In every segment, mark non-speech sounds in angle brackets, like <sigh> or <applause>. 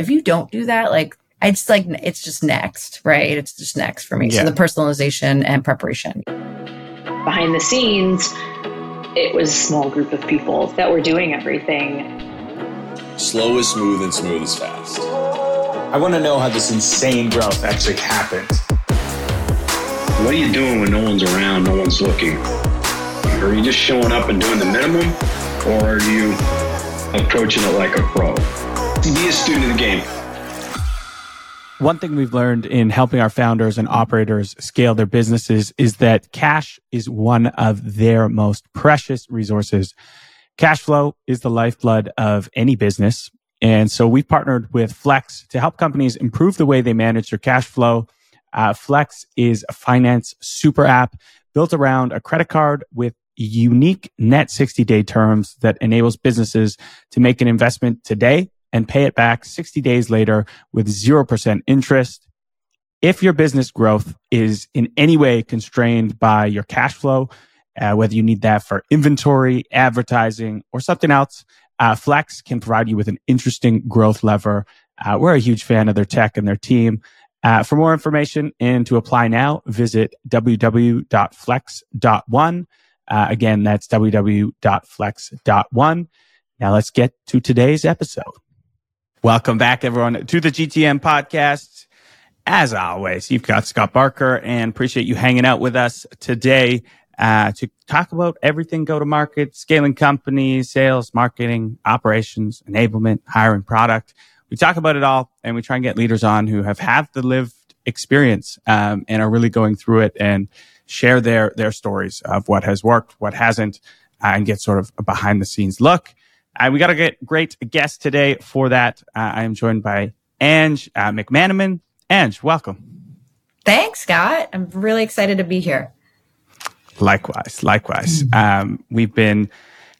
if you don't do that, like I just like it's just next, right? It's just next for me. Yeah. So the personalization and preparation. Behind the scenes, it was a small group of people that were doing everything. Slow is smooth and smooth is fast. I want to know how this insane growth actually happened. What are you doing when no one's around, no one's looking? Are you just showing up and doing the minimum, or are you approaching it like a pro? Be a student of the game. One thing we've learned in helping our founders and operators scale their businesses is that cash is one of their most precious resources. Cash flow is the lifeblood of any business. And so we've partnered with Flex to help companies improve the way they manage their cash flow uh, Flex is a finance super app built around a credit card with unique net 60 day terms that enables businesses to make an investment today and pay it back 60 days later with 0% interest. If your business growth is in any way constrained by your cash flow, uh, whether you need that for inventory, advertising, or something else, uh, Flex can provide you with an interesting growth lever. Uh, we're a huge fan of their tech and their team. Uh, for more information and to apply now, visit www.flex.one. Uh, again, that's www.flex.one. Now let's get to today's episode. Welcome back, everyone, to the GTM podcast. As always, you've got Scott Barker and appreciate you hanging out with us today uh, to talk about everything go to market, scaling companies, sales, marketing, operations, enablement, hiring product we talk about it all and we try and get leaders on who have had the lived experience um, and are really going through it and share their their stories of what has worked, what hasn't, uh, and get sort of a behind the scenes look. And uh, we got a get great guest today for that. Uh, I am joined by Ang uh, McManamon. Ang, welcome. Thanks, Scott. I'm really excited to be here. Likewise, likewise. Um, we've been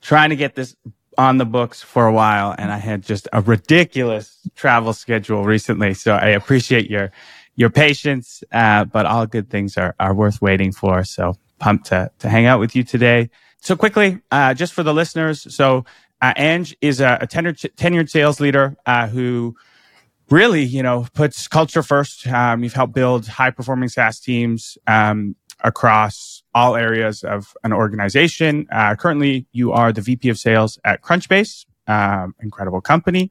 trying to get this on the books for a while and I had just a ridiculous travel schedule recently. So I appreciate your, your patience. Uh, but all good things are, are worth waiting for. So pumped to, to hang out with you today. So quickly, uh, just for the listeners. So, uh, Ang is a, a tenured, tenured sales leader, uh, who really, you know, puts culture first. Um, you've helped build high performing SaaS teams, um, across all areas of an organization. Uh, currently, you are the VP of Sales at Crunchbase, um, incredible company,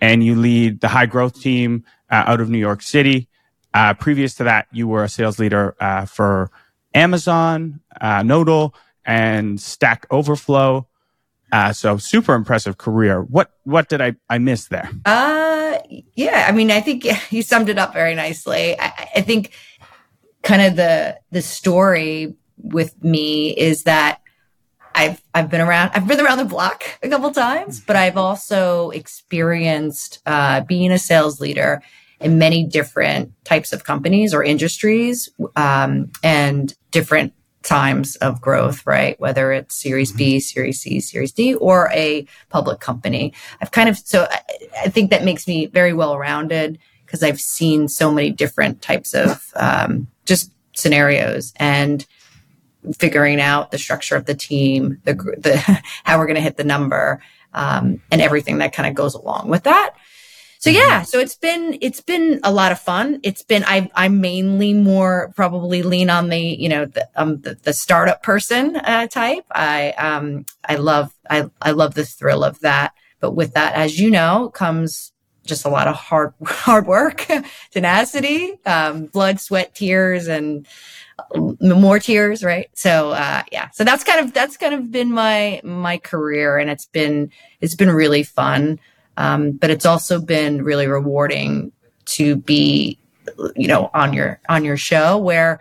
and you lead the high growth team uh, out of New York City. Uh, previous to that, you were a sales leader uh, for Amazon, uh, Knotel, and Stack Overflow. Uh, so super impressive career. What what did I I miss there? Uh yeah, I mean I think <laughs> you summed it up very nicely. I, I think kind of the the story with me is that I've I've been around I've been around the block a couple times, but I've also experienced uh, being a sales leader in many different types of companies or industries um, and different times of growth, right? Whether it's Series B, mm-hmm. Series C, Series D, or a public company. I've kind of so I, I think that makes me very well rounded because I've seen so many different types of um, just scenarios and figuring out the structure of the team, the, the <laughs> how we're going to hit the number, um, and everything that kind of goes along with that. So mm-hmm. yeah, so it's been it's been a lot of fun. It's been I I mainly more probably lean on the you know the um the, the startup person uh, type. I um I love I I love the thrill of that. But with that, as you know, comes just a lot of hard <laughs> hard work, <laughs> tenacity, um, blood, sweat, tears, and more tears, right? So uh, yeah, so that's kind of that's kind of been my my career, and it's been it's been really fun, um, but it's also been really rewarding to be you know on your on your show where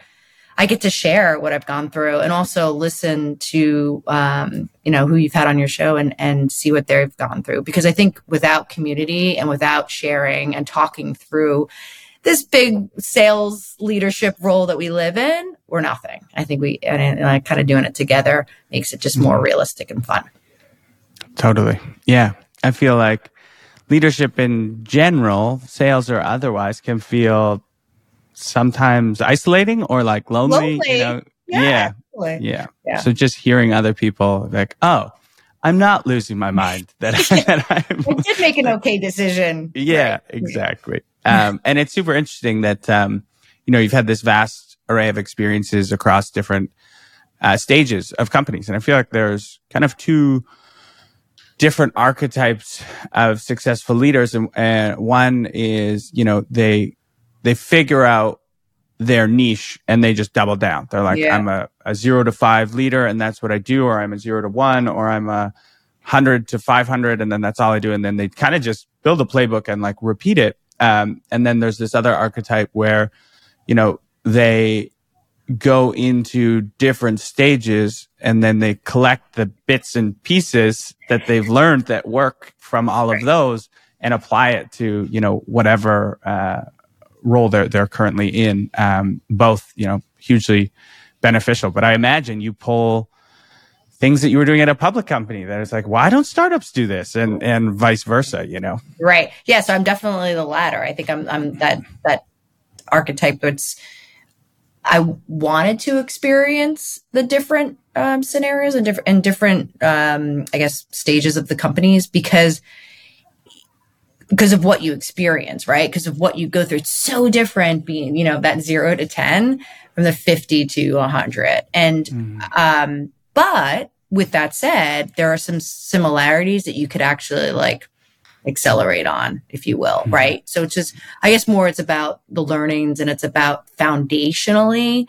I get to share what I've gone through and also listen to, um, you know, who you've had on your show and, and see what they've gone through. Because I think without community and without sharing and talking through this big sales leadership role that we live in, we're nothing. I think we, and, and kind of doing it together makes it just more mm-hmm. realistic and fun. Totally. Yeah. I feel like leadership in general, sales or otherwise, can feel sometimes isolating or like lonely, lonely. you know? Yeah. Yeah. yeah. yeah. So just hearing other people like, oh, I'm not losing my mind. <laughs> That, that <laughs> I'm, I did make an <laughs> okay decision. Yeah, right. exactly. Um, and it's super interesting that, um, you know, you've had this vast array of experiences across different uh, stages of companies. And I feel like there's kind of two different archetypes of successful leaders. And, and one is, you know, they, they figure out their niche and they just double down. They're like, yeah. I'm a, a zero to five leader and that's what I do, or I'm a zero to one, or I'm a hundred to 500 and then that's all I do. And then they kind of just build a playbook and like repeat it. Um, and then there's this other archetype where, you know, they go into different stages and then they collect the bits and pieces that they've learned that work from all of those and apply it to, you know, whatever, uh, role they're, they're currently in. Um, both, you know, hugely beneficial. But I imagine you pull things that you were doing at a public company that is like, why don't startups do this? And, and vice versa, you know? Right. Yeah. So I'm definitely the latter. I think I'm, I'm that, that archetype that's, I wanted to experience the different um, scenarios and different and different, um, I guess, stages of the companies because because of what you experience, right? Because of what you go through. It's so different being, you know, that zero to 10 from the 50 to 100. And, mm. um, but with that said, there are some similarities that you could actually like accelerate on, if you will, mm. right? So it's just, I guess more it's about the learnings and it's about foundationally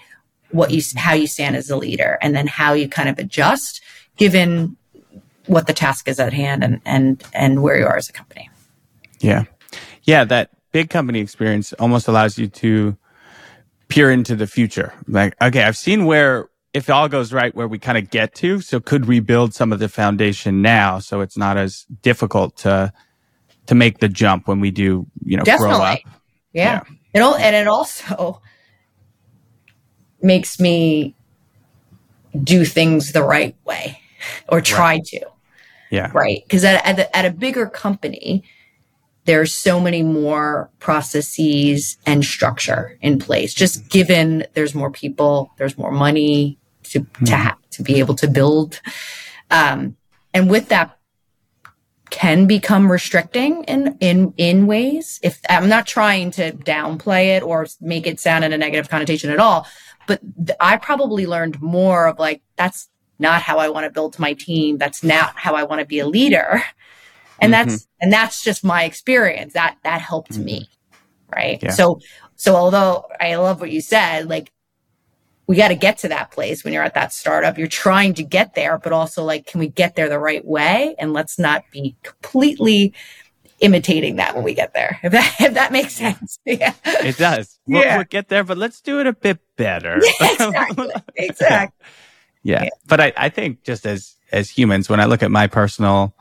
what you, how you stand as a leader and then how you kind of adjust given what the task is at hand and, and, and where you are as a company. Yeah. Yeah. That big company experience almost allows you to peer into the future. Like, okay, I've seen where, if all goes right, where we kind of get to. So could we build some of the foundation now so it's not as difficult to, to make the jump when we do, you know, Definitely. grow up? Yeah. yeah. It all, and it also makes me do things the right way or try right. to. Yeah. Right. Because at, at, at a bigger company, there's so many more processes and structure in place. Just given there's more people, there's more money to mm-hmm. to, ha- to be able to build, um, and with that can become restricting in in in ways. If I'm not trying to downplay it or make it sound in a negative connotation at all, but th- I probably learned more of like that's not how I want to build my team. That's not how I want to be a leader and mm-hmm. that's and that's just my experience that that helped mm-hmm. me right yeah. so so although i love what you said like we got to get to that place when you're at that startup. You're trying to get there but also like can we get there the right way? And let's not be completely imitating that when we get there if that if that makes sense. <laughs> Yeah. It does. We'll, yeah. we'll get there but let's do it a bit better. Yeah, exactly. <laughs> Exactly. Yeah. yeah. but I, I think just as as humans when i look at my personal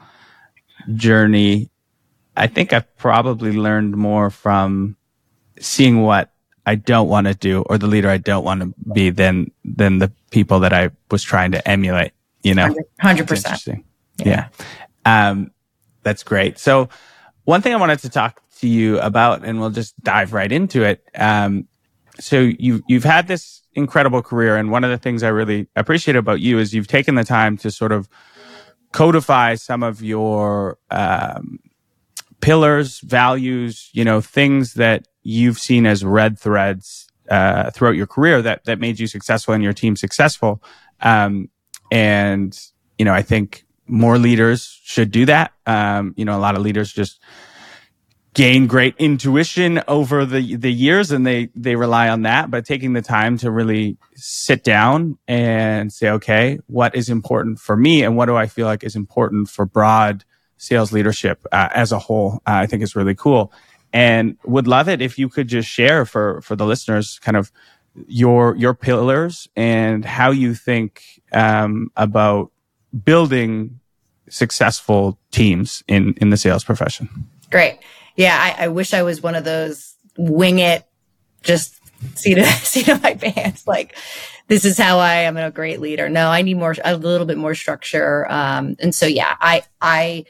journey, I think I've probably learned more from seeing what I don't want to do or the leader I don't want to be than than the people that I was trying to emulate. You know, hundred percent. Yeah, yeah. Um, that's great. So, one thing I wanted to talk to you about, and we'll just dive right into it. Um, so you you've had this incredible career, and one of the things I really appreciate about you is you've taken the time to sort of codify some of your um, pillars, values, you know, things that you've seen as red threads uh, throughout your career that that made you successful and your team successful. Um, and you know, I think more leaders should do that. Um, you know, a lot of leaders just gain great intuition over the the years and they they rely on that but taking the time to really sit down and say okay what is important for me and what do i feel like is important for broad sales leadership uh, as a whole uh, i think is really cool and would love it if you could just share for for the listeners kind of your your pillars and how you think um, about building successful teams in in the sales profession great yeah, I, I wish I was one of those wing it, just see to <laughs> seat of my pants. Like, this is how I am a great leader. No, I need more, a little bit more structure. Um, and so, yeah, I, I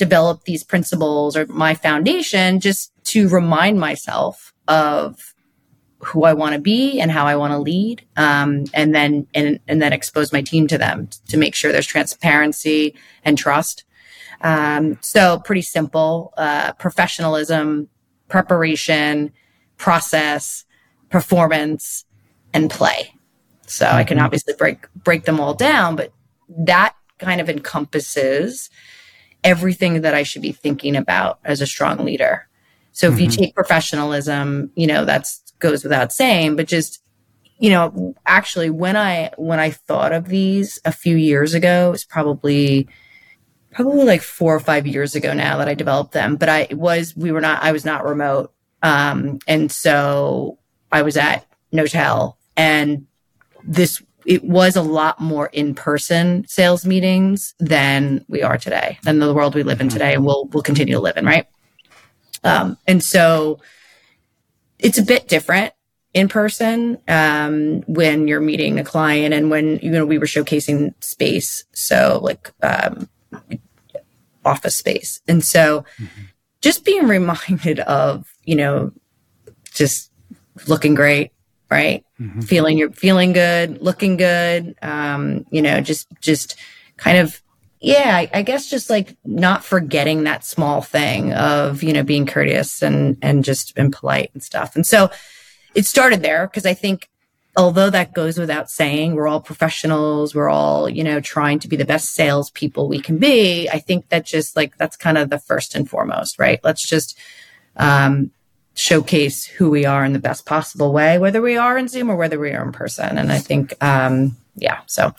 developed these principles or my foundation just to remind myself of who I want to be and how I want to lead, um, and then and and then expose my team to them to make sure there's transparency and trust. Um, so pretty simple: uh, professionalism, preparation, process, performance, and play. So mm-hmm. I can mm-hmm. obviously break break them all down, but that kind of encompasses everything that I should be thinking about as a strong leader. So if mm-hmm. you take professionalism, you know, that's goes without saying, but just, you know, actually when I, when I thought of these a few years ago, it's probably, probably like four or five years ago now that I developed them, but I was, we were not, I was not remote. Um, and so I was at Knotel and this, it was a lot more in person sales meetings than we are today, than the world we live in mm-hmm. today and we'll, we'll continue to live in. Right. Um, and so it's a bit different in person um, when you're meeting a client and when you know we were showcasing space so like um, office space and so mm-hmm. just being reminded of you know just looking great right mm-hmm. feeling you're feeling good looking good um, you know just just kind of yeah, I, I, guess just like not forgetting that small thing of, you know, being courteous and, and just and polite and stuff. And so it started there because I think although that goes without saying, we're all professionals. We're all, you know, trying to be the best salespeople we can be. I think that just like, that's kind of the first and foremost, right? Let's just, um, showcase who we are in the best possible way, whether we are in Zoom or whether we are in person. And I think, um, yeah, so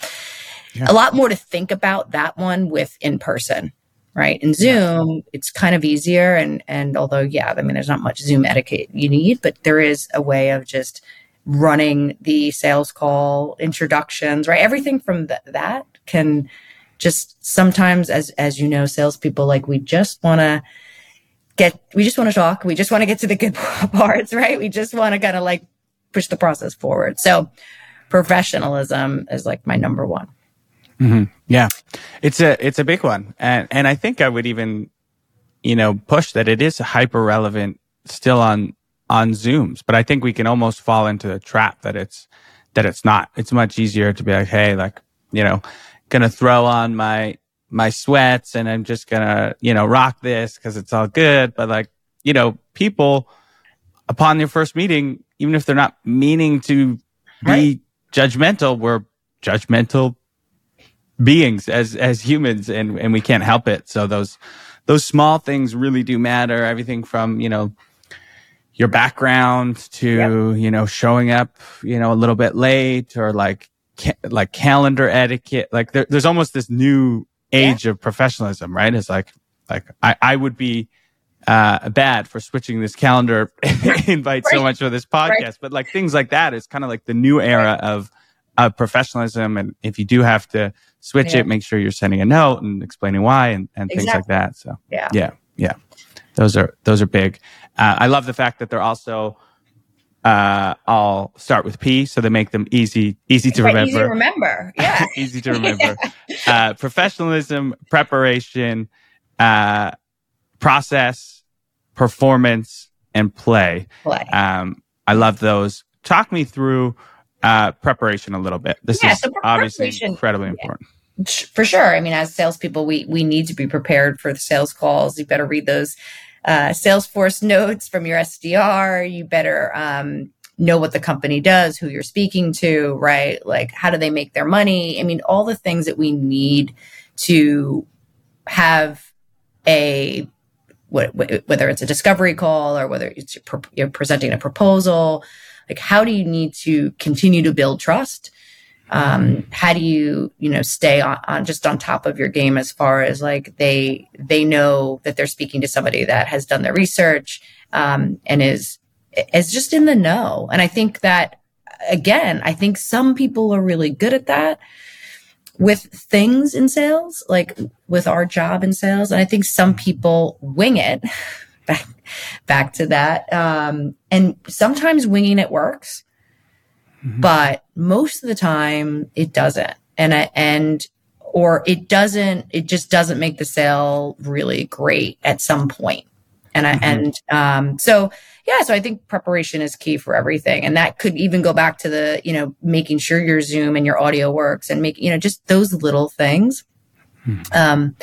yeah. a lot more to think about that one with in person right in zoom yeah. it's kind of easier and and although yeah i mean there's not much zoom etiquette you need but there is a way of just running the sales call introductions right everything from th- that can just sometimes as as you know salespeople like we just want to get we just want to talk. We just want to get to the good <laughs> parts right? We just want to kind of like push the process forward. So professionalism is like my number one. Mm-hmm. Yeah, it's a it's a big one, and and I think I would even, you know, push that it is hyper relevant still on on Zooms, but I think we can almost fall into the trap that it's that it's not. It's much easier to be like, hey, like you know, gonna throw on my my sweats and I'm just gonna you know rock this because it's all good, but like you know, people upon their first meeting, even if they're not meaning to be right. judgmental, we're judgmental beings as as humans and and we can't help it so those those small things really do matter everything from you know your background to yep. you know showing up you know a little bit late or like ca- like calendar etiquette like there, there's almost this new age yeah. of professionalism right it's like like i i would be uh bad for switching this calendar <laughs> invite right. so much for this podcast right. but like things like that is kind of like the new era right. of of professionalism and if you do have to switch yeah. it, make sure you're sending a note and explaining why and, and exactly. things like that. So yeah, yeah, yeah. Those are those are big. Uh, I love the fact that they're also uh, I'll start with P, so they make them easy easy to remember. Easy to remember, yeah. <laughs> easy to <laughs> remember. yeah. uh, professionalism, preparation, uh, process, performance, and play. Play. Um, I love those. Talk me through uh, preparation a little bit. This yeah, is so obviously incredibly yeah. important. For sure. I mean, as salespeople, we we need to be prepared for the sales calls. You better read those uh, Salesforce notes from your SDR. You better um, know what the company does, who you're speaking to, right? Like, how do they make their money? I mean, all the things that we need to have a whether it's a discovery call or whether it's you're presenting a proposal like, how do you need to continue to build trust? Um, how do you, you know, stay on, on, just on top of your game as far as like they they know that they're speaking to somebody that has done their research um, and is is just in the know. And I think that again, I think some people are really good at that with things in sales, like with our job in sales. And I think some people wing it <laughs> back, back to that. Um, and sometimes winging it works, mm-hmm. but most of the time it doesn't. And, I, and, or it doesn't, it just doesn't make the sale really great at some point. And I, and um, so yeah, so I think preparation is key for everything, and that could even go back to the you know making sure your Zoom and your audio works, and make you know just those little things. Um,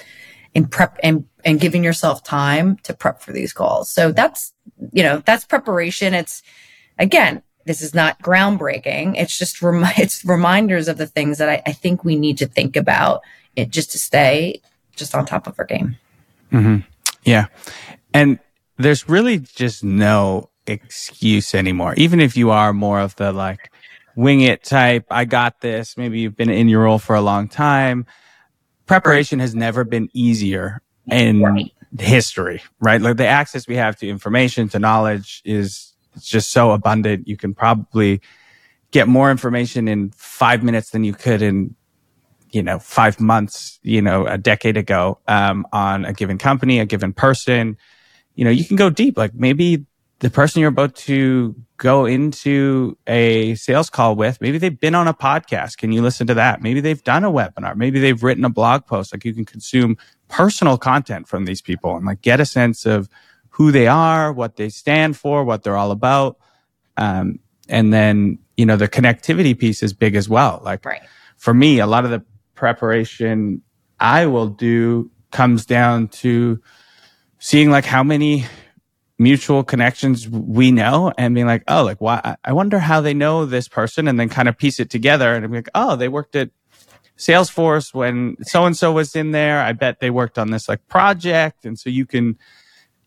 and prep and and giving yourself time to prep for these calls. So that's you know that's preparation. It's again, this is not groundbreaking. It's just <laughs> it's reminders of the things that I, I think we need to think about it just to stay just on top of our game. Mm-hmm. Yeah. And there's really just no excuse anymore. Even if you are more of the like wing it type, I got this, maybe you've been in your role for a long time. Preparation has never been easier in Right. history, right? Like the access we have to information, to knowledge is it's just so abundant. You can probably get more information in five minutes than you could in you know five months you know a decade ago um, on a given company a given person. You know you can go deep. Like maybe the person you're about to go into a sales call with maybe they've been on a podcast. Can you listen to that? Maybe they've done a webinar. Maybe they've written a blog post. Like you can consume personal content from these people and like get a sense of who they are what they stand for what they're all about um, and then you know the connectivity piece is big as well like Right. for me, a lot of the preparation I will do comes down to seeing like how many mutual connections we know and being like, oh, like why? I wonder how they know this person, and then kind of piece it together and be like, oh, they worked at Salesforce when so and so was in there. I bet they worked on this like project, and so you can,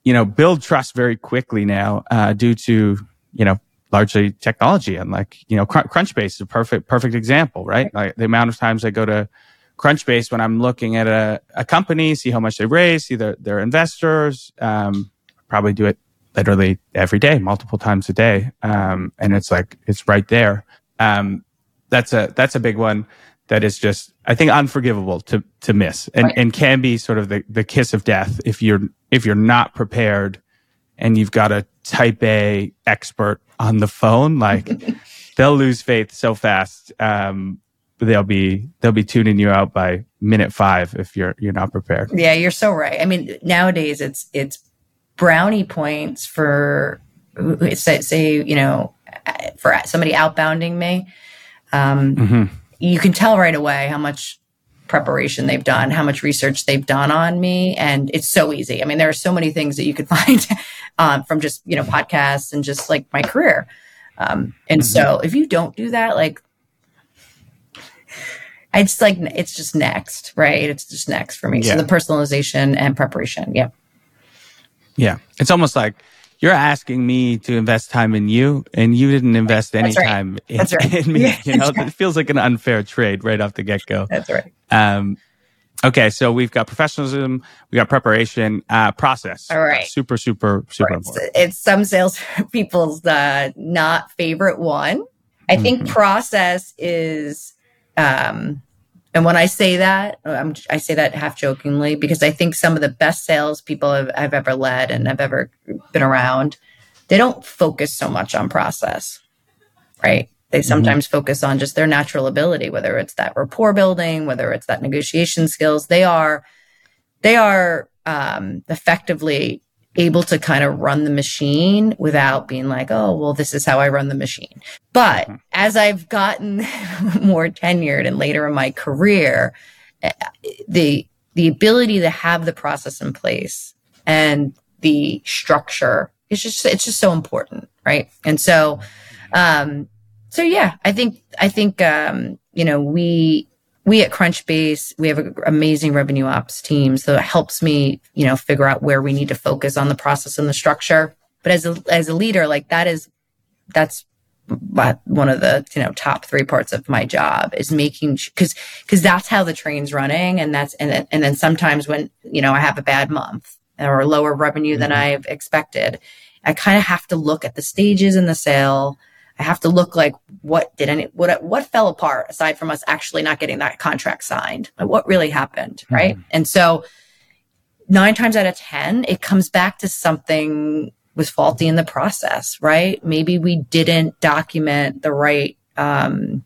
you know, build trust very quickly now uh, due to you know largely technology and like you know Crun- crunchbase is a perfect perfect example right? Like the amount of times i go to crunchbase when i'm looking at a, a company see how much they raise see their, their investors um, probably do it literally every day multiple times a day um, and it's like it's right there. Um, that's a that's a big one that is just i think unforgivable to to miss and Right. and can be sort of the the kiss of death if you're if you're not prepared and you've got a type A expert on the phone, like <laughs> they'll lose faith so fast. Um, they'll be they'll be tuning you out by minute five if you're you're not prepared. Yeah, you're so right. I mean, nowadays it's it's brownie points for say, say you know for somebody outbounding me. Um, Mhm. You can tell right away how much preparation they've done, how much research they've done on me, and it's so easy. I mean, there are so many things that you could <laughs> find um, from just you know podcasts and just like my career. Um, and so, if you don't do that, like it's like it's just next, right? It's just next for me. Yeah. So the personalization and preparation. Yeah. Yeah, it's almost like you're asking me to invest time in you, and you didn't invest any right. time in, right. <laughs> in me. <laughs> Yeah, you know, right. it feels like an unfair trade right off the get go. That's right. Um, okay, so we've got professionalism, we got preparation, uh, process. All right. super, super, super. It's, important. it's some sales <laughs> people's uh, not favorite one. I think process is, um, and when I say that, I'm, I say that half jokingly because I think some of the best sales people I've, I've ever led and I've ever been around, they don't focus so much on process, right? They sometimes focus on just their natural ability, whether it's that rapport building, whether it's that negotiation skills. They are, they are um, effectively able to kind of run the machine without being like, oh, well, this is how I run the machine. But as I've gotten <laughs> more tenured and later in my career, eh, the the ability to have the process in place and the structure is just it's just so important, right? And so, um, so yeah, I think I think um, you know we we at Crunchbase we have an amazing revenue ops team, so it helps me you know figure out where we need to focus on the process and the structure. But as a as a leader, like that is that's one of the you know top three parts of my job is making because because that's how the train's running and that's and then, and then sometimes when you know I have a bad month or lower revenue than I've expected, I kind of have to look at the stages in the sale. I have to look like what did any what what fell apart aside from us actually not getting that contract signed. Like what really happened, right? And so nine times out of ten, it comes back to something was faulty in the process, right? Maybe we didn't document the right um,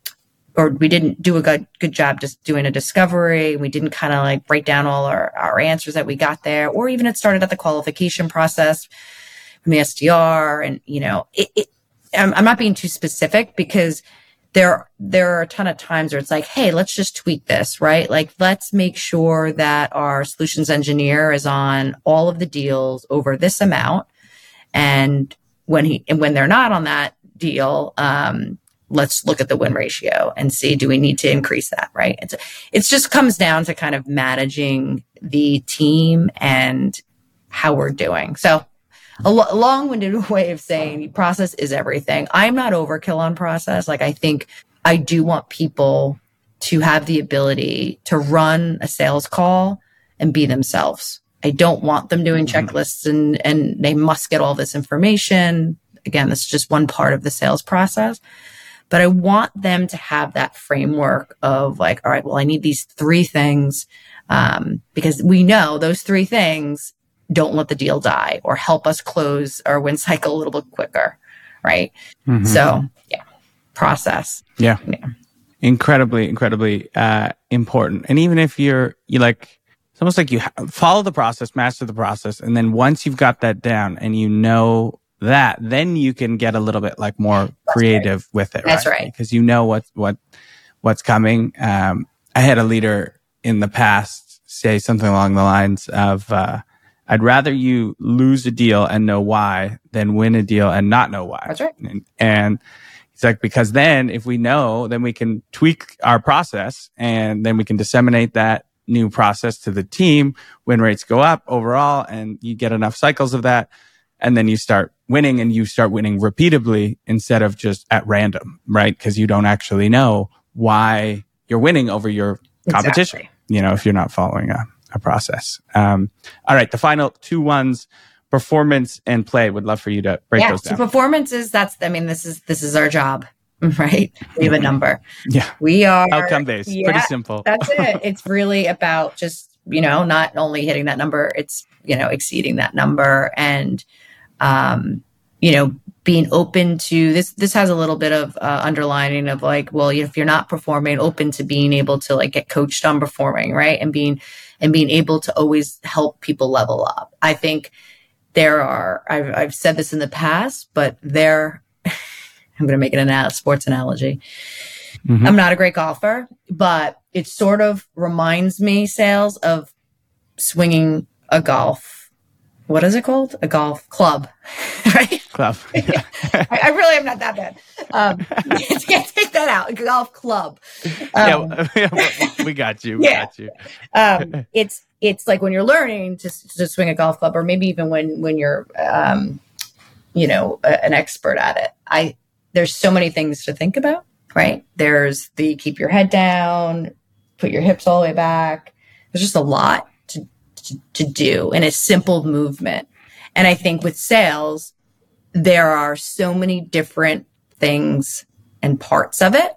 or we didn't do a good good job just doing a discovery. We didn't kind of like write down all our, our answers that we got there, or even it started at the qualification process from the SDR. And, you know, it, it I'm, I'm not being too specific because there, there are a ton of times where it's like, Hey, let's just tweak this, right? Like, let's make sure that our solutions engineer is on all of the deals over this amount. And when he, and when they're not on that deal, um, let's look at the win ratio and see do we need to increase that right it's it just comes down to kind of managing the team and how we're doing so a lo- long-winded <laughs> way of saying process is everything i'm not overkill on process like i think i do want people to have the ability to run a sales call and be themselves i don't want them doing mm-hmm. checklists and and they must get all this information again this is just one part of the sales process but I want them to have that framework of like, all right, well, I need these three things. Um, because we know those three things don't let the deal die or help us close our win <laughs> cycle a little bit quicker. Right. Mm-hmm. So yeah, process. Yeah. yeah. Incredibly, incredibly, uh, important. And even if you're, you like, it's almost like you follow the process, master the process. And then once you've got that down and you know that, then you can get a little bit like more creative right. with it. That's right. Because you know what, what, what's coming. Um, I had a leader in the past say something along the lines of, uh, I'd rather you lose a deal and know why than win a deal and not know why. That's right. And, and he's like, because then if we know, then we can tweak our process and then we can disseminate that new process to the team. Win rates go up overall and you get enough cycles of that. And then you start winning and you start winning repeatably instead of just at random, right? Because you don't actually know why you're winning over your competition, exactly. you know, if you're not following a, a process. Um, all right. The final two ones, performance and play. Would love for you to break yeah, those down. So performance is that's, I mean, this is, this is our job, <laughs> right? We have a number. Yeah. We are outcome based. Yeah, Pretty simple. that's it. <laughs> It's really about just, you know, not only hitting that number, it's, you know, exceeding that number and, um, you know, being open to this. This has a little bit of uh, underlining of like, well, if you're not performing, open to being able to like get coached on performing, right, and being and being able to always help people level up. I think there are. I've, I've said this in the past, but there. <laughs> I'm going to make it an anal- sports analogy. Mm-hmm. I'm not a great golfer, but it sort of reminds me, sales of swinging a golf what is it called? A golf club, <laughs> right? Club. <laughs> Yeah. I, I, really am not that bad. Um, <laughs> can't take that out. A golf club. Um, yeah, we got you. We yeah. got you. um, it's it's like when you're learning to to swing a golf club, or maybe even when when you're, um, you know, a, an expert at it. I there's so many things to think about, right? There's the keep your head down, put your hips all the way back. There's just a lot to, to do in a simple movement. And I think with sales, there are so many different things and parts of it.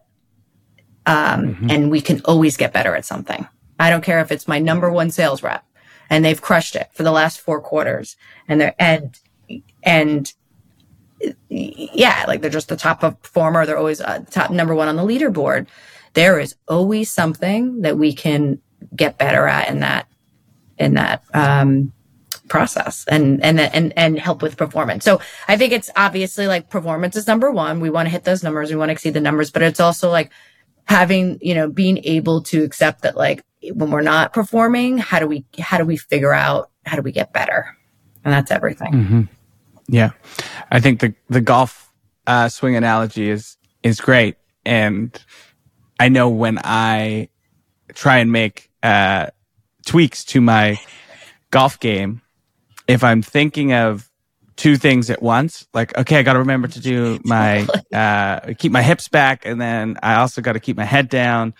Um, mm-hmm. And we can always get better at something. I don't care if it's my number one sales rep and they've crushed it for the last four quarters and they're, and, and yeah, like they're just the top performer. They're always uh, top number one on the leaderboard. There is always something that we can get better at in that in that um, process and and and and help with performance. So I think it's obviously like performance is number one. We want to hit those numbers. We want to exceed the numbers, but it's also like having you know being able to accept that like when we're not performing, how do we how do we figure out how do we get better? And that's everything. Mm-hmm. Yeah, I think the the golf uh, swing analogy is is great, and I know when I try and make uh, tweaks to my golf game if I'm thinking of two things at once. Like, okay, I got to remember to do my, uh, keep my hips back. And then I also got to keep my head down.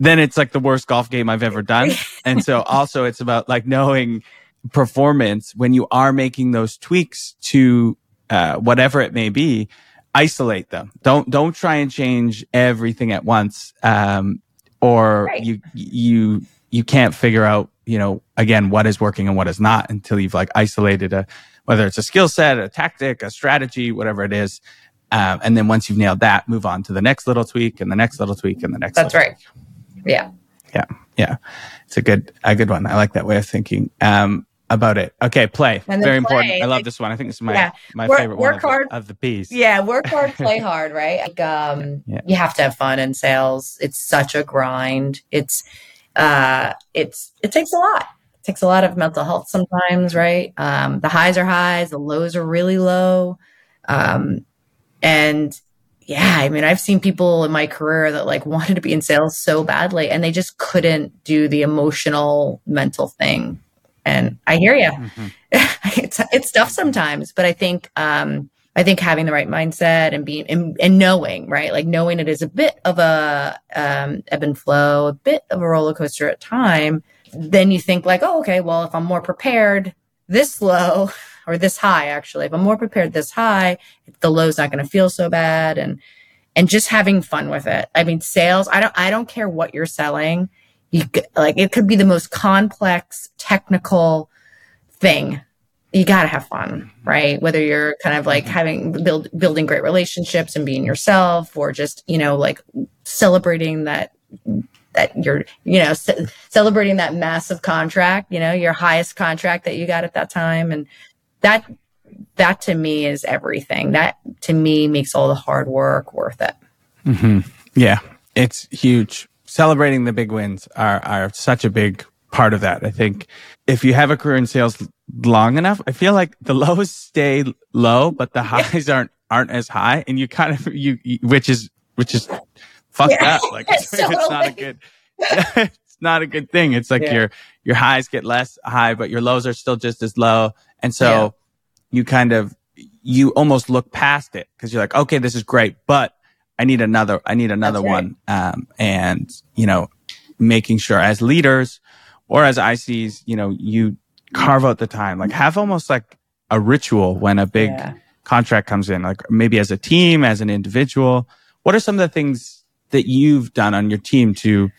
Then it's like the worst golf game I've ever done. <laughs> and so also it's about like knowing performance when you are making those tweaks to, uh, whatever it may be, isolate them. Don't, don't try and change everything at once. Um, or right. you, you, you can't figure out, you know, again, what is working and what is not until you've like isolated a, whether it's a skill set, a tactic, a strategy, whatever it is. Um, and then once you've nailed that, move on to the next little tweak and the next little tweak and the next. That's right. Yeah. yeah yeah it's a good a good one i like that way of thinking um about it okay play And very play, important i love this one i think this is my Yeah. my Work- favorite work one hard. of the, of the piece Yeah, work hard, play <laughs> hard, right? Like, um, Yeah. you have to have fun in sales. It's such a grind. It's, uh, it's, it takes a lot. It takes a lot of mental health sometimes, right? Um, the highs are highs, the lows are really low. Um, and yeah, I mean, I've seen people in my career that like <laughs> wanted to be in sales so badly and they just couldn't do the emotional, mental thing. And I hear you. Mhm. <laughs> it's it's tough sometimes, but I think um I think having the right mindset and being and, and knowing, right? Like knowing it is a bit of a um ebb and flow, a bit of a roller coaster at time, then you think like, oh, okay, well, if I'm more prepared this low <laughs> or this high, actually, if I'm more prepared this high, the low's not going to feel so bad, and and just having fun with it. I mean, sales. I don't. I don't care what you're selling. You like it could be the most complex technical thing. You got to have fun, right? Whether you're kind of like having build building great relationships and being yourself, or just you know like celebrating that that you're you know ce- celebrating that massive contract, you know your highest contract that you got at that time, and that that to me is everything. That to me makes all the hard work worth it. Mhm. yeah it's huge celebrating the big wins are are such a big part of that i think if you have a career in sales long enough i feel like the <laughs> lows stay low but the highs aren't aren't as high and you kind of you, you which is which is fucked Yeah. up like <laughs> <laughs> it's, it's not a good it's not a good thing it's like Yeah. your your highs get less high but your lows are still just as low and so Yeah. you kind of you almost look past it because you're like okay this is great but i need another i need another right. one um and you know making sure as leaders or as ics you know you carve out the time like have almost like a ritual when a big Yeah. contract comes in like maybe as a team as an individual what are some of the things that you've done on your team to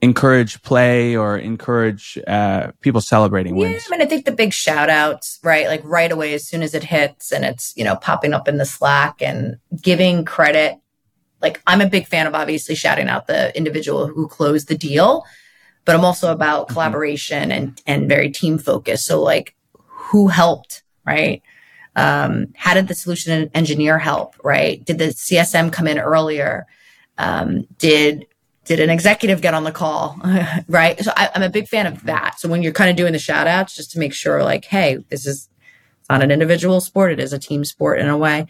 encourage play or encourage uh, people celebrating Yeah, wins I mean, I think the big shout outs, right? Like right away, as soon as it hits and it's, you know, popping up in the Slack and giving credit. Like I'm a big fan of obviously shouting out the individual who closed the deal, but I'm also about collaboration and, and very team focused. So like who helped, right? Um, how did the solution engineer help, right? Did the CSM come in earlier? Um, did did an executive get on the call <laughs> right so I, i'm a big fan of that so when you're kind of doing the shout outs just to make sure like hey this is it's not an individual sport it is a team sport in a way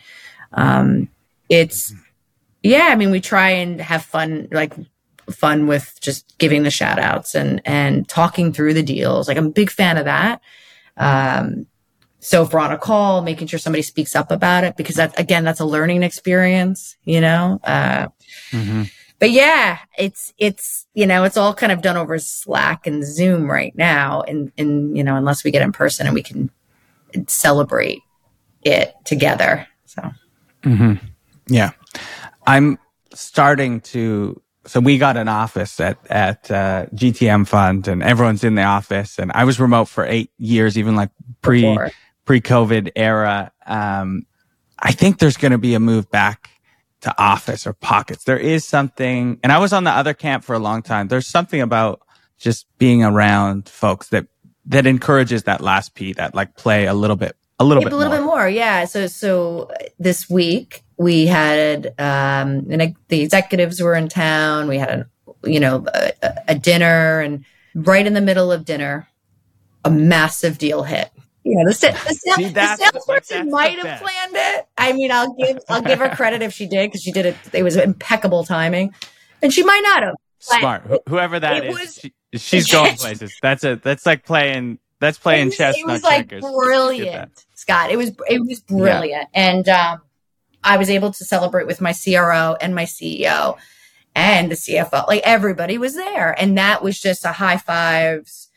um it's yeah i mean we try and have fun like fun with just giving the shout outs and and talking through the deals like i'm a big fan of that um so if we're on a call making sure somebody speaks up about it because that again that's a learning experience you know uh Mhm. but yeah, it's it's you know it's all kind of done over Slack and Zoom right now, and and you know unless we get in person and we can celebrate it together. So Mhm. Yeah. I'm starting to. So we got an office at at uh, GTM Fund, and everyone's in the office. And I was remote for eight years, even like pre pre COVID era. Um, I think there's going to be a move back to office or pockets. There is something, and I was on the other camp for a long time. There's something about just being around folks that that encourages that last P, that like play a little bit, a little Maybe bit a little more. bit more, yeah. So so uh, this week we had um and the executives were in town. We had a you know a, a dinner, and right in the middle of dinner, a massive deal hit. You know, the, sa- the, See, the that's- salesperson might have planned it. I mean, I'll give I'll give her credit if she did because she did it. It was impeccable timing, and she might not have. Smart. Wh- Whoever that is was- she, she's going <laughs> places. That's a that's like playing that's playing it was, chess, it not was like checkers. Brilliant, Scott. It was it was brilliant, and um, I was able to celebrate with my CRO and my CEO and the CFO. Like everybody was there, and that was just a high fives.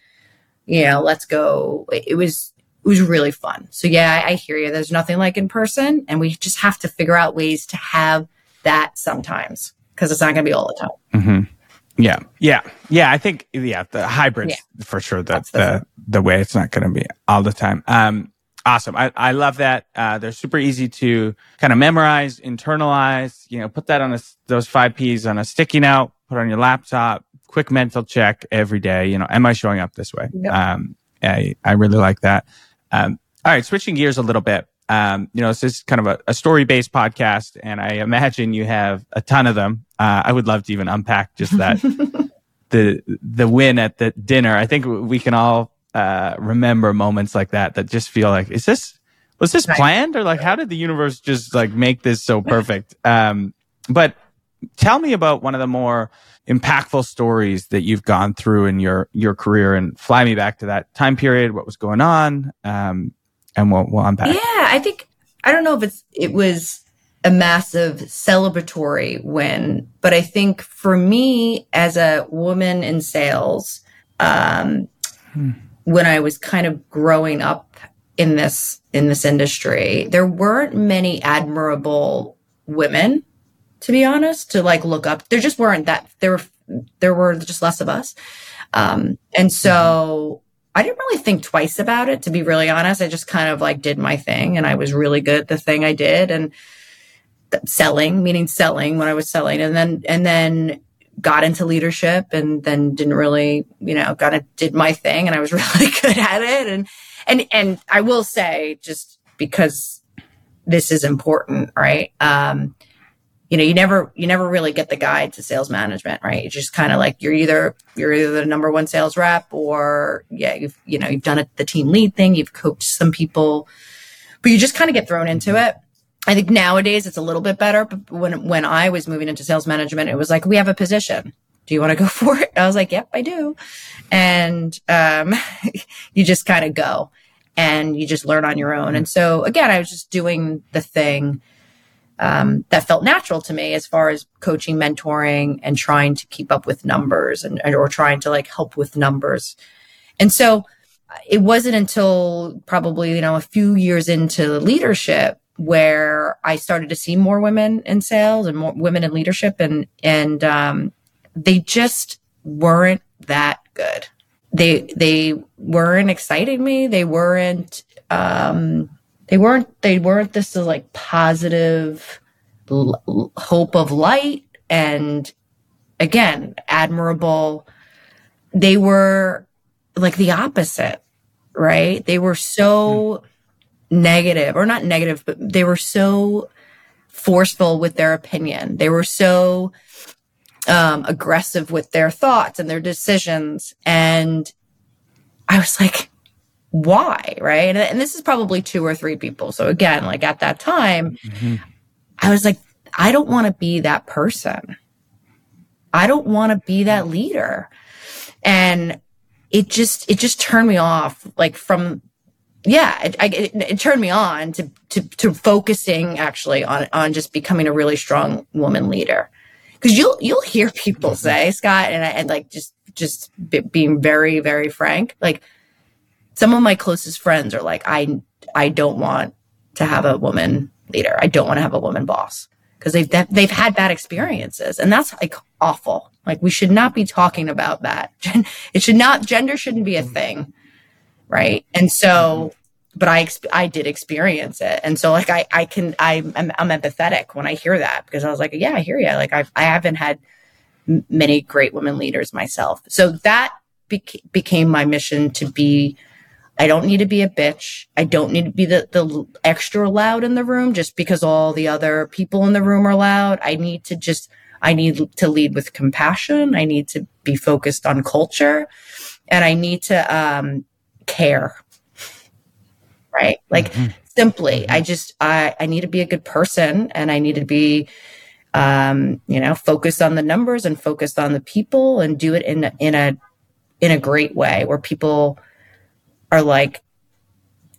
You know, let's go. It was it was really fun. So yeah, I, I hear you. There's nothing like in person, and we just have to figure out ways to have that sometimes because it's not going to be all the time. hmm Yeah, yeah, yeah. I think yeah, the hybrids Yeah. for sure. That's That's the the the way. It's not going to be all the time. Um, Awesome. I, I love that. Uh, they're super easy to kind of memorize, internalize, you know, put that on a, those five P's on a sticky note, put on your laptop, quick mental check every day. You know, am I showing up this way? Yep. Um, I, I really like that. Um, all right. Switching gears a little bit. Um, you know, this is kind of a, a story based podcast and I imagine you have a ton of them. Uh, I would love to even unpack just that, <laughs> the, the win at the dinner. I think we can all uh, remember moments like that that just feel like, is this, was this planned or like, how did the universe just like make this so <laughs> perfect? Um, but tell me about one of the more impactful stories that you've gone through in your, your career and fly me back to that time period, what was going on. Um, and we'll, we'll unpack. Yeah, I think I don't know if it's it was a massive celebratory win, but I think for me as a woman in sales, um, when I was kind of growing up in this in this industry, there weren't many admirable women, to be honest, to like look up. There just weren't that there were there were just less of us. Um, and so I didn't really think twice about it, to be really honest. I just kind of like did my thing and I was really good at the thing I did and selling, meaning selling when I was selling. And then, and then got into leadership and then didn't really, you know, kind of did my thing and I was <laughs> really good at it. And, and, and I will say just because this is important, right? Um, you know, you never, you never really get the guide to sales management, right? It's just kind of like you're either, you're either the number one sales rep or yeah, you've, you know, you've done it, the team lead thing, you've coached some people, but you just kind of get thrown into it. I think nowadays it's a little bit better, but when, when I was moving into sales management, it was like, we have a position. Do you want to go <laughs> for it? I was like, yep, I do. And, um, <laughs> you just kind of go and you just learn on your own. And so again, I was just doing the thing um, that felt natural to me as far as coaching, mentoring, and trying to keep up with numbers and or trying to like help with numbers. And so it wasn't until probably you know a few years into leadership where I started to see more women in sales and more women in leadership, and and um, they just weren't that good. They they weren't exciting me. They weren't. Um, they weren't they weren't this like positive l- hope of light and again admirable they were like the opposite right they were so negative or not negative but they were so forceful with their opinion. They were so um, aggressive with their thoughts and their decisions. And i was like why right? And, and this is probably two or three people. So again like at that time i was like i don't want to be that person. I don't want to be that leader. And it just it just turned me off like from yeah it, I, it, it turned me on to, to to focusing actually on on just becoming a really strong woman leader. Because you'll you'll hear people mm-hmm. say Scott and, I, and like just just be, being very very frank like some of my closest friends are like i i don't want to have a woman leader. I don't want to have a woman boss. Because they've they've had bad experiences and that's like awful. Like we should not be talking about that. <laughs> It should not gender shouldn't be a mm-hmm. thing right. And so but i i did experience it. And so like i i can i'm i'm, I'm empathetic when i hear that because i was like yeah i hear you like i've i haven't had many great women leaders myself. So that bec- became my mission to be I don't need to be a bitch. I don't need to be the, the extra loud in the room just because all the other people in the room are loud. I need to just, I need to lead with compassion. I need to be focused on culture. And I need to, um, care. Right. Like simply, I just, I, I need to be a good person and I need to be, um, you know, focused on the numbers and focused on the people and do it in, a- in a, in a great way where people, are like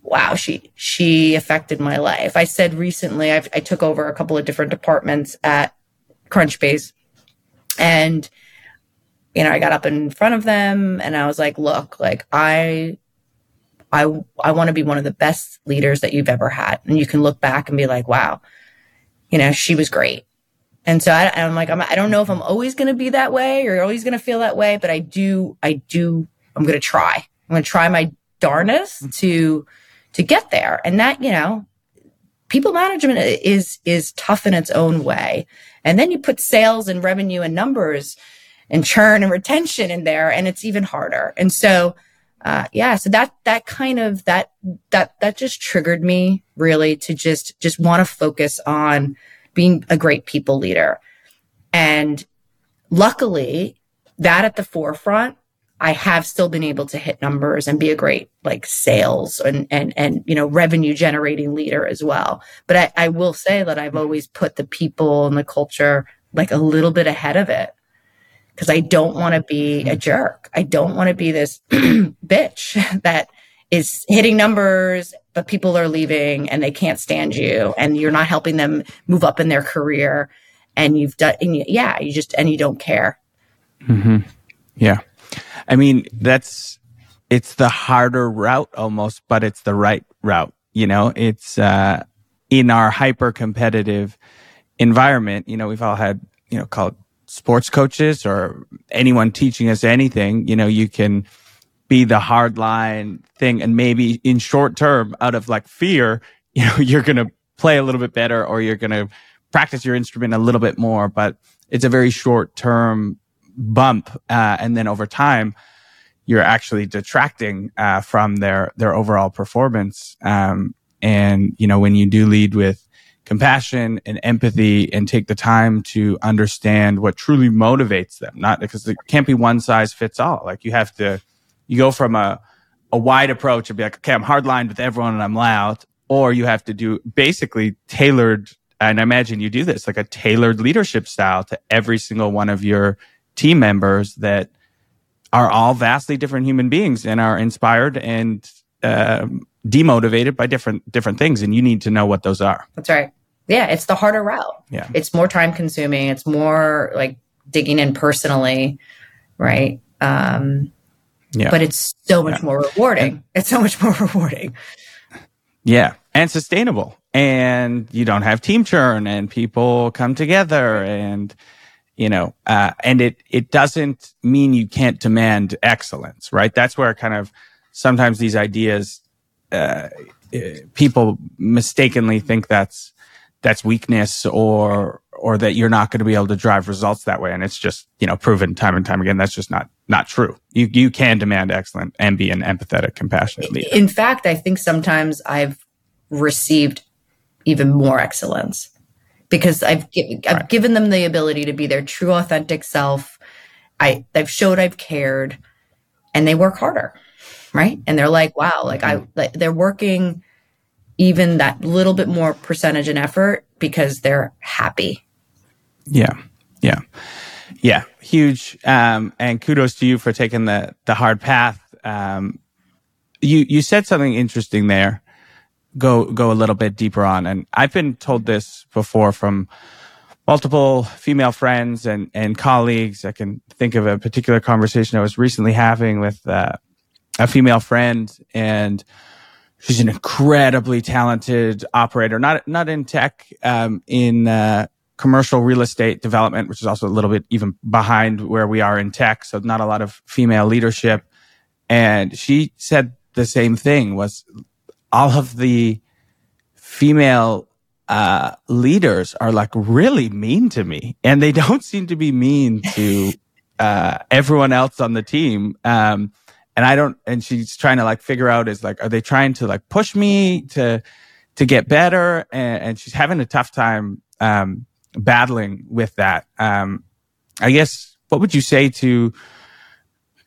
wow she she affected my life i said recently I've, i took over a couple of different departments at Crunchbase and you know i got up in front of them and i was like look like i i i want to be one of the best leaders that you've ever had and you can look back and be like wow you know she was great and so I, i'm like I'm, i don't know if i'm always going to be that way or always going to feel that way but i do i do i'm going to try i'm going to try my darnest mm-hmm. to to get there. And that, you know, people management is is tough in its own way. And then you put sales and revenue and numbers and churn and retention in there and it's even harder. And so uh, yeah, so that that kind of that that that just triggered me really to just just want to focus on being a great people leader. And luckily, that at the forefront I have still been able to hit numbers and be a great like sales and and and you know revenue generating leader as well. But I, I will say that I've always put the people and the culture like a little bit ahead of it because I don't want to be a jerk. I don't want to be this <clears throat> bitch <laughs> that is hitting numbers, but people are leaving and they can't stand you and you're not helping them move up in their career. And you've done, and you, yeah, you just, and you don't care. Mm-hmm. Yeah. I mean, that's it's the harder route almost, but it's the right route. You know, it's uh, in our hyper competitive environment. You know, we've all had you know called sports coaches or anyone teaching us anything. You know, you can be the hard line thing, and maybe in short term, out of like fear, <laughs> you know, you're gonna play a little bit better, or you're gonna practice your instrument a little bit more, but it's a very short term bump, uh, and then over time, you're actually detracting uh, from their their overall performance. Um, and you know, when you do lead with compassion and empathy, and take the time to understand what truly motivates them, not because it can't be one size fits all. Like you have to, you go from a a wide approach and be like, okay, I'm hardlined with everyone and I'm loud, or you have to do basically tailored. And I imagine you do this like a tailored leadership style to every single one of your team members that are all vastly different human beings and are inspired and uh, demotivated by different different things and you need to know what those are that's right yeah it's the harder route. Yeah. It's more time consuming. It's more like digging in personally right? Um yeah. but it's so much yeah. more rewarding. And, it's so much more <laughs> rewarding. Yeah and sustainable. And you don't have team churn and people come together and you know, uh, and it, it doesn't mean you can't demand excellence, right? That's where kind of sometimes these ideas, uh, people mistakenly think that's, that's weakness or, or that you're not going to be able to drive results that way. And it's just, you know, proven time and time again. That's just not, not true. You, you can demand excellence and be an empathetic, compassionate leader. In fact, I think sometimes I've received even more excellence because I've, gi- I've right. given them the ability to be their true authentic self. I I've showed I've cared and they work harder. Right. And they're like, wow, like mm-hmm. I, like, they're working even that little bit more percentage and effort because they're happy. Yeah. Yeah. Yeah. Huge. Um, and kudos to you for taking the, the hard path. Um, you, you said something interesting there go go a little bit deeper on. And I've been told this before from multiple female friends and and colleagues. I can think of a particular conversation I was recently having with uh, a female friend, and she's an incredibly talented operator. Not not in tech, um, in uh, commercial real estate development, which is also a little bit even behind where we are in tech. So not a lot of female leadership. And she said the same thing was all of the female uh, leaders are like really mean to me, and they don't seem to be mean to uh, everyone else on the team. Um, and I don't. And she's trying to like figure out is like, are they trying to like push me to to get better? And, and she's having a tough time um, battling with that. Um, I guess what would you say to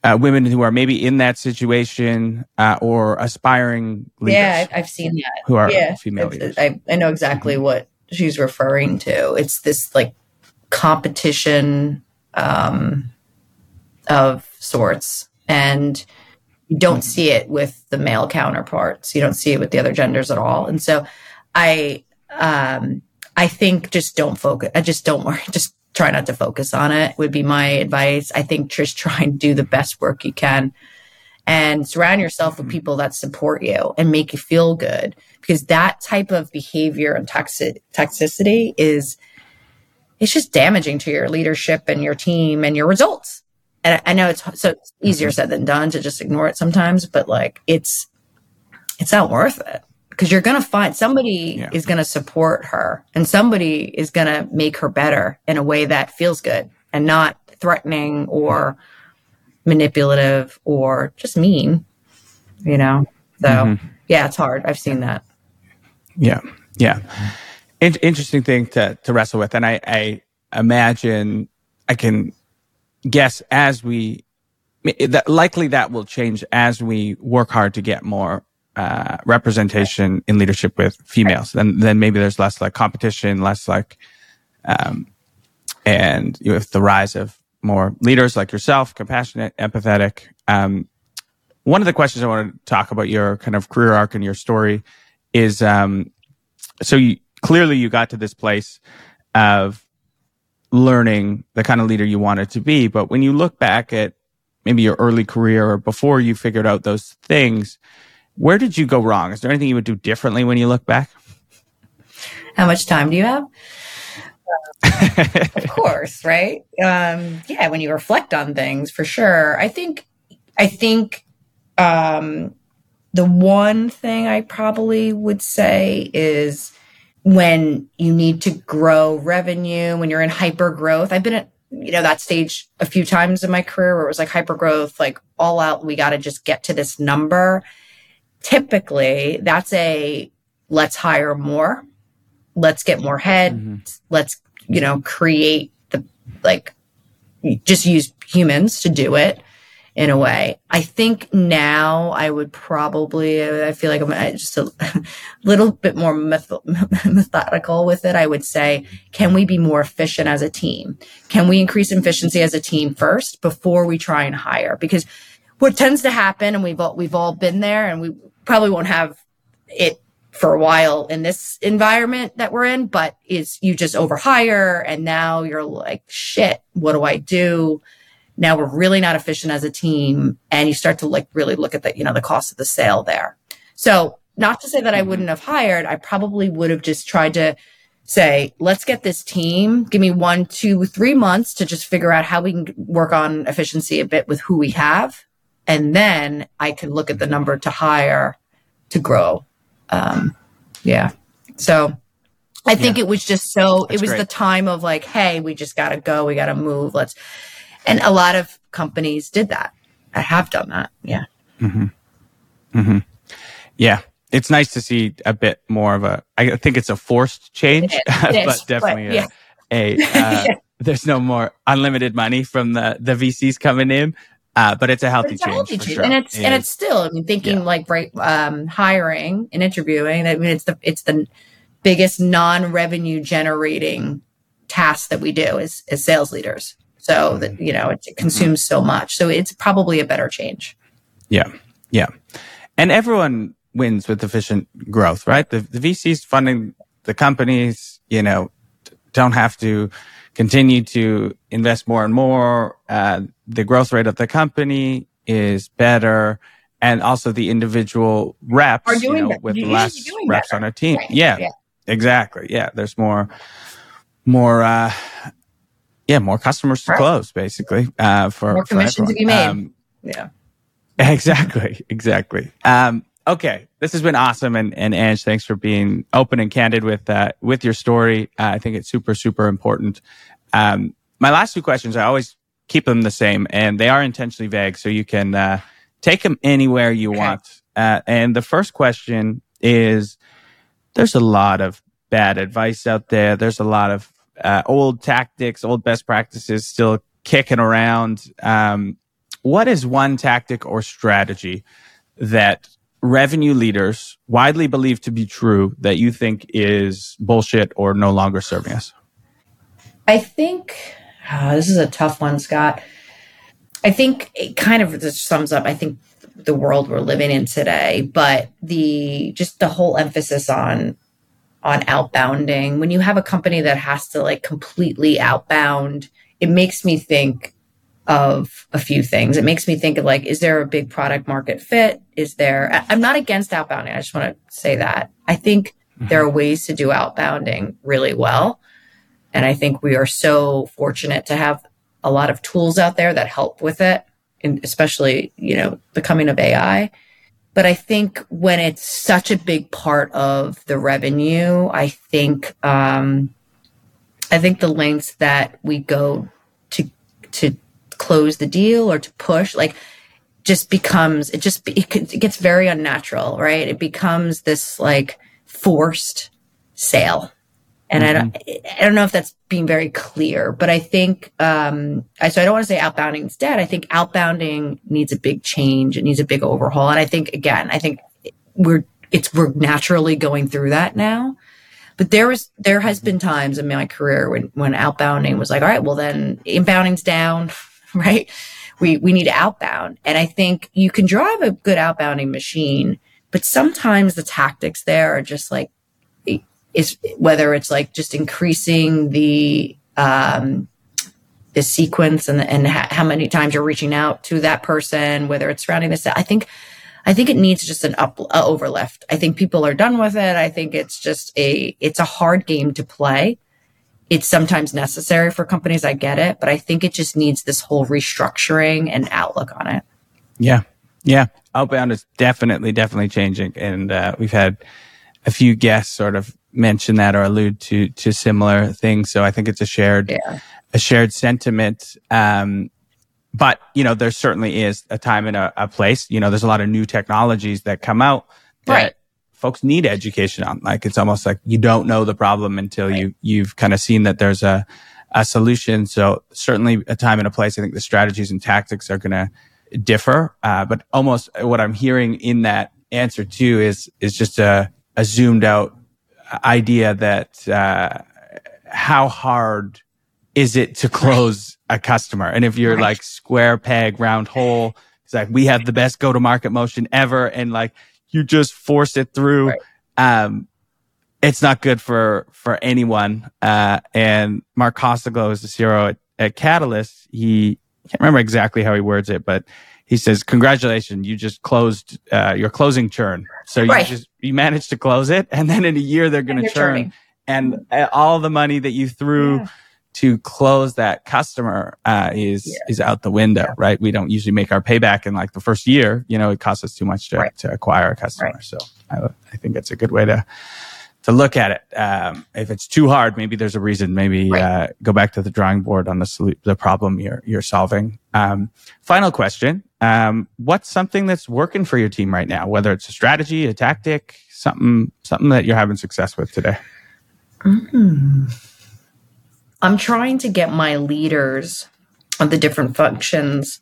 uh, women who are maybe in that situation uh, or aspiring leaders. Yeah, I've seen that. Who are yeah, female leaders. I, I know exactly mm-hmm. what she's referring to. It's this like competition um, of sorts. And you don't mm-hmm. see it with the male counterparts. You don't see it with the other genders at all. And so I, um, I think just don't focus. I just don't worry. <laughs> Just try not to focus on it would be my advice. I think just <laughs> try and do the best work you can and surround yourself with people that support you and make you feel good because that type of behavior and toxic toxicity is it's just damaging to your leadership and your team and your results. And I know it's so it's easier mm-hmm. said than done to just ignore it sometimes, but like it's it's not worth it because you're going to find somebody Yeah. is going to support her and somebody is going to make her better in a way that feels good and not threatening or manipulative or just mean, you know? So, Mm-hmm. yeah, it's hard. I've seen that. Yeah, yeah. In- interesting thing to to wrestle with, and I, I imagine I can guess as we that likely that will change as we work hard to get more uh, representation in leadership with females. Then then maybe there's less like competition, less like, um, and you with the rise of more leaders like yourself, compassionate, empathetic. Um, one of the questions I want to talk about your kind of career arc and your story is um, so you, clearly you got to this place of learning the kind of leader you wanted to be. But when you look back at maybe your early career or before you figured out those things, where did you go wrong? Is there anything you would do differently when you look back? How much time do you have? <laughs> of course, right? Um, yeah, when you reflect on things, for sure. I think, I think, um, the one thing I probably would say is when you need to grow revenue, when you're in hyper growth. I've been at, you know, that stage a few times in my career where it was like hyper growth, like all out, we got to just get to this number. Typically, that's a let's hire more, let's get more heads, mm-hmm. let's, you know, create the like just use humans to do it in a mm-hmm. way. I think now I would probably, I feel like I'm just a <laughs> little bit more meth- <laughs> methodical with it. I would say, can we be more efficient as a team? Can we increase efficiency as a team first before we try and hire? Because what tends to happen, and we've all, we've all been there, and we probably won't have it for a while in this environment that we're in, but is you just overhire and now you're like, shit, what do I do? Now we're really not efficient as a team. And you start to like really look at the, you know, the cost of the sale there. So not to say that I wouldn't have hired, I probably would have just tried to say, let's get this team. Give me one, two, three months to just figure out how we can work on efficiency a bit with who we have. And then I could look at the number to hire to grow. Um, yeah. So I think it was just so, it was great. the time of like, hey, we just got to go. We got to move. Let's, and a lot of companies did that. I have done that. Yeah. Mm. Hmm. Yeah. It's nice to see a bit more of a, I think it's a forced change, It <laughs> is, it is, but definitely but yeah. a, a uh, <laughs> there's no more unlimited money from the, the VCs coming in. Uh, but it's a healthy It's a change. healthy for change. sure. And it's, and Yeah. it's still, I mean, thinking Yeah. like, right, um, hiring and interviewing. I mean, it's the, it's the biggest non-revenue generating task that we do as, as sales leaders. So that, you know, it, it consumes so much. So it's probably a better change. Yeah. Yeah. And everyone wins with efficient growth, right? The, the VCs funding the companies, you know, don't have to continue to invest more and more. Uh, the growth rate of the company is better. And also the individual reps, Are you doing know, bet- with usually less reps better. on a team. Right. Yeah, Yeah. exactly. Yeah. There's more, more, uh, yeah, more customers to Right. close basically, uh, for, More for commission to be made. Um, Yeah. <laughs> Exactly. Exactly. Um, okay. This has been awesome. And, and Ang, thanks for being open and candid with, uh, with your story. Uh, I think it's super, super important. Um, my last two questions, I always keep them the same and they are intentionally vague. So you can, uh, take them anywhere you Okay. want. Uh, and the first question is there's a lot of bad advice out there. There's a lot of, uh, old tactics, old best practices still kicking around. Um, what is one tactic or strategy that revenue leaders widely believe to be true that you think is bullshit or no longer serving us? I think ah, this is a tough one, Scott. I think it kind of just sums up, I think, the world we're living in today, but the just the whole emphasis on on outbounding. When you have a company that has to like completely outbound, it makes me think of a few things. It makes me think of like, is there a big product market fit? Is there, I'm not against outbounding. I just want to say that. I think mm-hmm. there are ways to do outbounding really well. And I think we are so fortunate to have a lot of tools out there that help with it, and especially, you know, the coming of AI. But I think when it's such a big part of the revenue, I think um, I think the lengths that we go to to close the deal or to push, like just becomes it just it, it gets very unnatural, right? It becomes this like forced sale and mm-hmm. I don't, I don't know if that's being very clear, but I think, um, I, so I don't want to say outbounding is dead. I think outbounding needs a big change. It needs a big overhaul. And I think, again, I think we're, it's, we're naturally going through that now. But there was, there has been times in my career when, when outbounding was like, all right, well then inbounding's down, <laughs> right? We, we need to outbound. And I think you can drive a good outbounding machine, but sometimes the tactics there are just like, is whether it's like just increasing the um, the sequence and and ha- how many times you're reaching out to that person, whether it's surrounding this. I think I think it needs just an up a overlift. I think people are done with it. I think it's just a it's a hard game to play. It's sometimes necessary for companies. I get it, but I think it just needs this whole restructuring and outlook on it. Yeah, yeah. Outbound is definitely definitely changing, and uh, we've had a few guests sort of mention that or allude to to similar things. So I think it's a shared yeah. a shared sentiment. Um, but you know, there certainly is a time and a, a, place. You know, there's a lot of new technologies that come out that right. folks need education on. Like it's almost like you don't know the problem until right. you you've kind of seen that there's a a solution. So certainly a time and a place. I think the strategies and tactics are going to differ. Uh, but almost what I'm hearing in that answer too is is just a a zoomed out idea that uh, how hard is it to close a customer? And if you're right. like square peg, round hole, it's like we have the best go to market motion ever, and like you just force it through. Right. Um, it's not good for for anyone. Uh, and Mark Costello is the CRO at, at Catalyst. He can't remember exactly how he words it, but he says, "Congratulations, you just closed uh, your closing churn. So you right. just you managed to close it, and then in a year they're going to churn, turning. and uh, all the money that you threw." Yeah. To close that customer uh, is yeah. is out the window, yeah. right? We don't usually make our payback in like the first year. You know, it costs us too much to, right. to acquire a customer. Right. So I, I think that's a good way to to look at it. Um, if it's too hard, maybe there's a reason. Maybe right. uh, go back to the drawing board on the the problem you're you're solving. Um, final question: um, What's something that's working for your team right now? Whether it's a strategy, a tactic, something something that you're having success with today. Mm. I'm trying to get my leaders of the different functions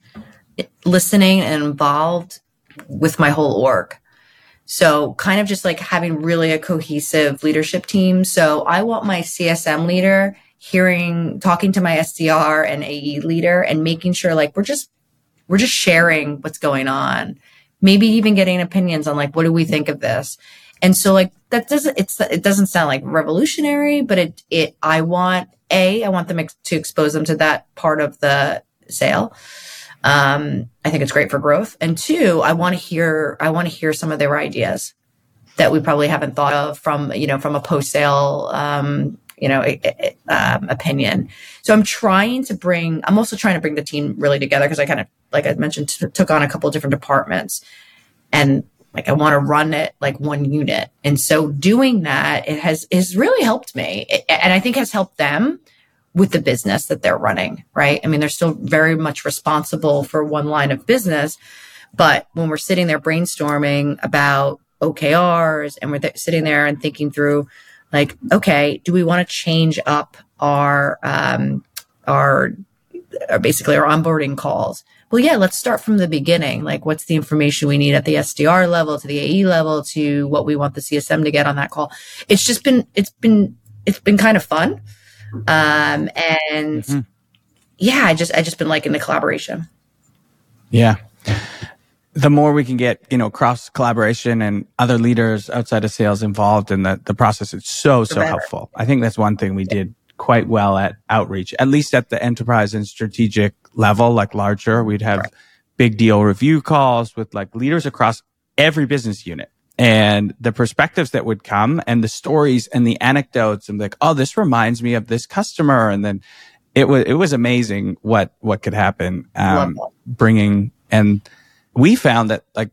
listening and involved with my whole org. So kind of just like having really a cohesive leadership team. So I want my CSM leader hearing, talking to my SDR and AE leader and making sure like we're just, we're just sharing what's going on. Maybe even getting opinions on like, what do we think of this? And so like that doesn't, it's, it doesn't sound like revolutionary, but it, it, I want a, I want them ex- to expose them to that part of the sale. Um, I think it's great for growth. And two, I want to hear, I want to hear some of their ideas that we probably haven't thought of from, you know, from a post sale, um, you know, um, opinion. So I'm trying to bring, I'm also trying to bring the team really together because I kind of, like I mentioned, t- took on a couple different departments and like I want to run it like one unit. And so doing that, it has, has really helped me and I think has helped them with the business that they're running, right? I mean, they're still very much responsible for one line of business. But when we're sitting there brainstorming about OKRs and we're th- sitting there and thinking through, like, okay, do we want to change up our, um, our, our, basically our onboarding calls? Well, yeah, let's start from the beginning. Like, what's the information we need at the SDR level, to the AE level, to what we want the CSM to get on that call? It's just been, it's been, it's been kind of fun. Um, and mm-hmm. yeah, I just I just been liking the collaboration. Yeah. The more we can get, you know, cross collaboration and other leaders outside of sales involved in the, the process, it's so, so helpful. I think that's one thing we did quite well at Outreach, at least at the enterprise and strategic level, like larger. We'd have right. big deal review calls with like leaders across every business unit and the perspectives that would come and the stories and the anecdotes and like, oh, this reminds me of this customer. And then it was, it was amazing what, what could happen. Um, bringing, and we found that like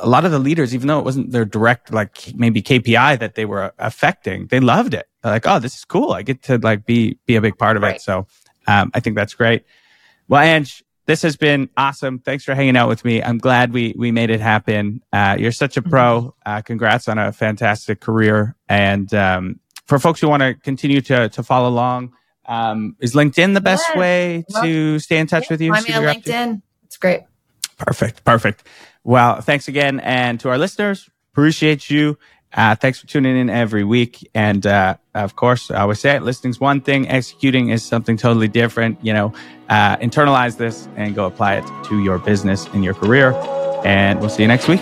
a lot of the leaders, even though it wasn't their direct, like maybe KPI that they were affecting, they loved it. They're like, oh, this is cool. I get to like be be a big part of right. it. So um, I think that's great. Well, Ang, this has been awesome. Thanks for hanging out with me. I'm glad we we made it happen. Uh, you're such a pro. Mm-hmm. Uh, congrats on a fantastic career. And um, for folks who want to continue to to follow along, um, is LinkedIn the best yes. way to stay in touch yeah. with you? Find me on LinkedIn. It's great. Perfect. Perfect. Well, thanks again. And to our listeners, appreciate you. Uh, thanks for tuning in every week. And uh, of course, I always say it listening's one thing, executing is something totally different. You know, uh, internalize this and go apply it to your business and your career. And we'll see you next week.